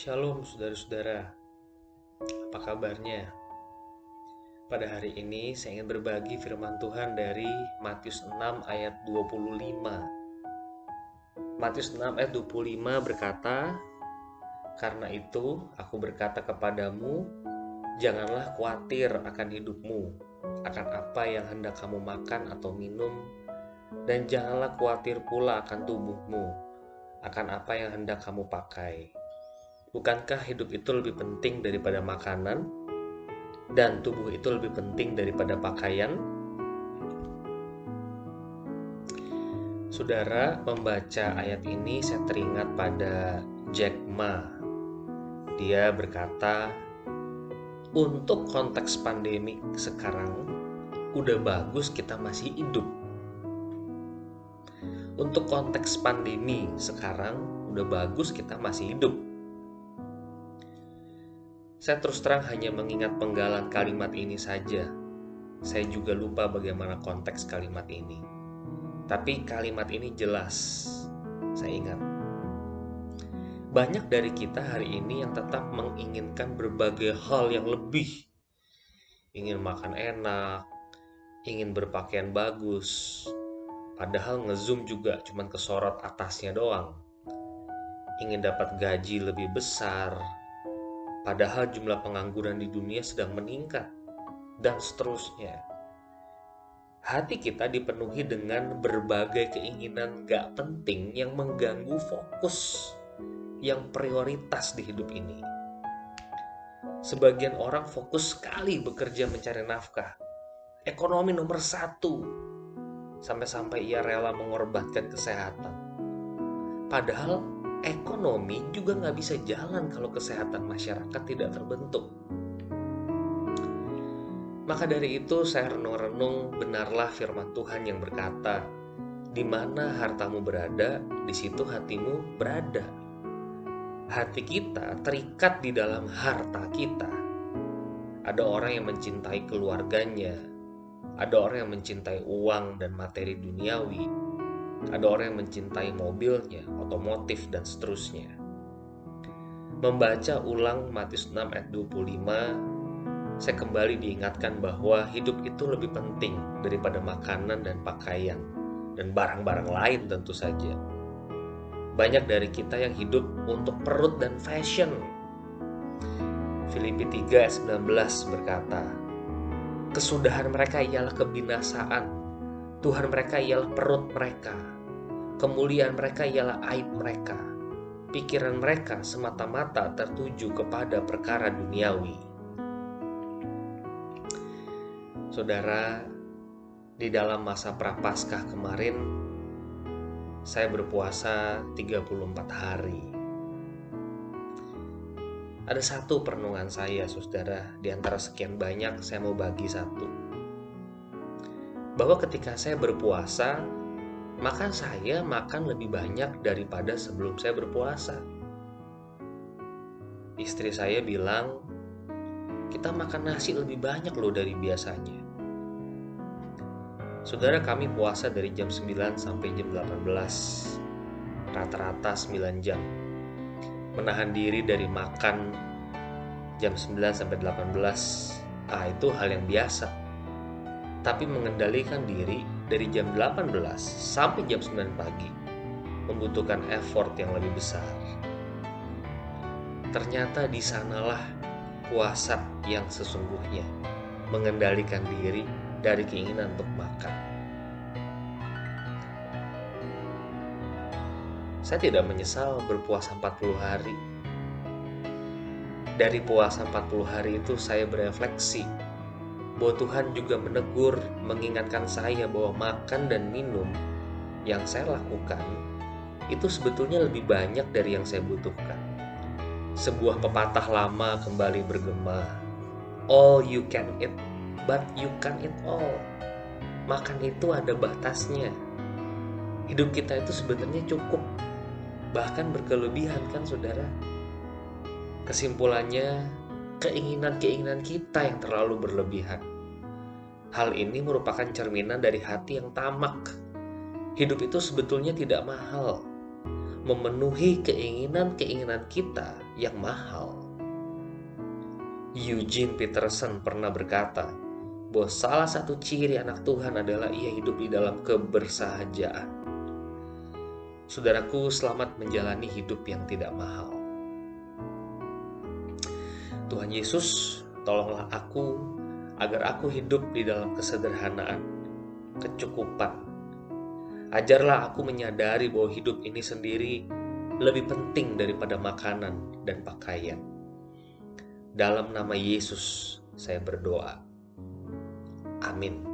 Shalom saudara-saudara, apa kabarnya? Pada hari ini saya ingin berbagi firman Tuhan dari Matius 6 ayat 25. Matius 6 ayat 25 berkata, Karena itu aku berkata kepadamu, janganlah khawatir akan hidupmu, akan apa yang hendak kamu makan atau minum, dan janganlah khawatir pula akan tubuhmu, akan apa yang hendak kamu pakai. Bukankah hidup itu lebih penting daripada makanan, dan tubuh itu lebih penting daripada pakaian? Saudara membaca ayat ini, saya teringat pada Jack Ma. Dia berkata, "Untuk konteks pandemi sekarang, udah bagus kita masih hidup." Untuk konteks pandemi sekarang, udah bagus kita masih hidup saya terus terang hanya mengingat penggalan kalimat ini saja. Saya juga lupa bagaimana konteks kalimat ini. Tapi kalimat ini jelas. Saya ingat. Banyak dari kita hari ini yang tetap menginginkan berbagai hal yang lebih. Ingin makan enak, ingin berpakaian bagus, padahal ngezoom juga cuman kesorot atasnya doang. Ingin dapat gaji lebih besar, padahal jumlah pengangguran di dunia sedang meningkat, dan seterusnya. Hati kita dipenuhi dengan berbagai keinginan gak penting yang mengganggu fokus yang prioritas di hidup ini. Sebagian orang fokus sekali bekerja mencari nafkah. Ekonomi nomor satu. Sampai-sampai ia rela mengorbankan kesehatan. Padahal ekonomi juga nggak bisa jalan kalau kesehatan masyarakat tidak terbentuk. Maka dari itu saya renung-renung benarlah firman Tuhan yang berkata, di mana hartamu berada, di situ hatimu berada. Hati kita terikat di dalam harta kita. Ada orang yang mencintai keluarganya, ada orang yang mencintai uang dan materi duniawi, ada orang yang mencintai mobilnya, otomotif, dan seterusnya. Membaca ulang Matius 6 ayat 25, saya kembali diingatkan bahwa hidup itu lebih penting daripada makanan dan pakaian, dan barang-barang lain tentu saja. Banyak dari kita yang hidup untuk perut dan fashion. Filipi 3 ayat 19 berkata, Kesudahan mereka ialah kebinasaan, Tuhan mereka ialah perut mereka. Kemuliaan mereka ialah aib mereka. Pikiran mereka semata-mata tertuju kepada perkara duniawi. Saudara, di dalam masa prapaskah kemarin, saya berpuasa 34 hari. Ada satu perenungan saya, saudara, di antara sekian banyak saya mau bagi satu bahwa ketika saya berpuasa, maka saya makan lebih banyak daripada sebelum saya berpuasa. Istri saya bilang, kita makan nasi lebih banyak loh dari biasanya. Saudara kami puasa dari jam 9 sampai jam 18. Rata-rata 9 jam. Menahan diri dari makan jam 9 sampai 18. Ah, itu hal yang biasa tapi mengendalikan diri dari jam 18 sampai jam 9 pagi membutuhkan effort yang lebih besar. Ternyata di sanalah puasa yang sesungguhnya mengendalikan diri dari keinginan untuk makan. Saya tidak menyesal berpuasa 40 hari. Dari puasa 40 hari itu saya berefleksi bahwa Tuhan juga menegur, mengingatkan saya bahwa makan dan minum yang saya lakukan itu sebetulnya lebih banyak dari yang saya butuhkan. Sebuah pepatah lama kembali bergema, all you can eat, but you can eat all. Makan itu ada batasnya. Hidup kita itu sebenarnya cukup, bahkan berkelebihan kan saudara. Kesimpulannya, keinginan-keinginan kita yang terlalu berlebihan. Hal ini merupakan cerminan dari hati yang tamak. Hidup itu sebetulnya tidak mahal. memenuhi keinginan-keinginan kita yang mahal. Eugene Peterson pernah berkata bahwa salah satu ciri anak Tuhan adalah ia hidup di dalam kebersahajaan. Saudaraku, selamat menjalani hidup yang tidak mahal. Tuhan Yesus, tolonglah aku agar aku hidup di dalam kesederhanaan, kecukupan, Ajarlah aku menyadari bahwa hidup ini sendiri lebih penting daripada makanan dan pakaian. Dalam nama Yesus, saya berdoa. Amin.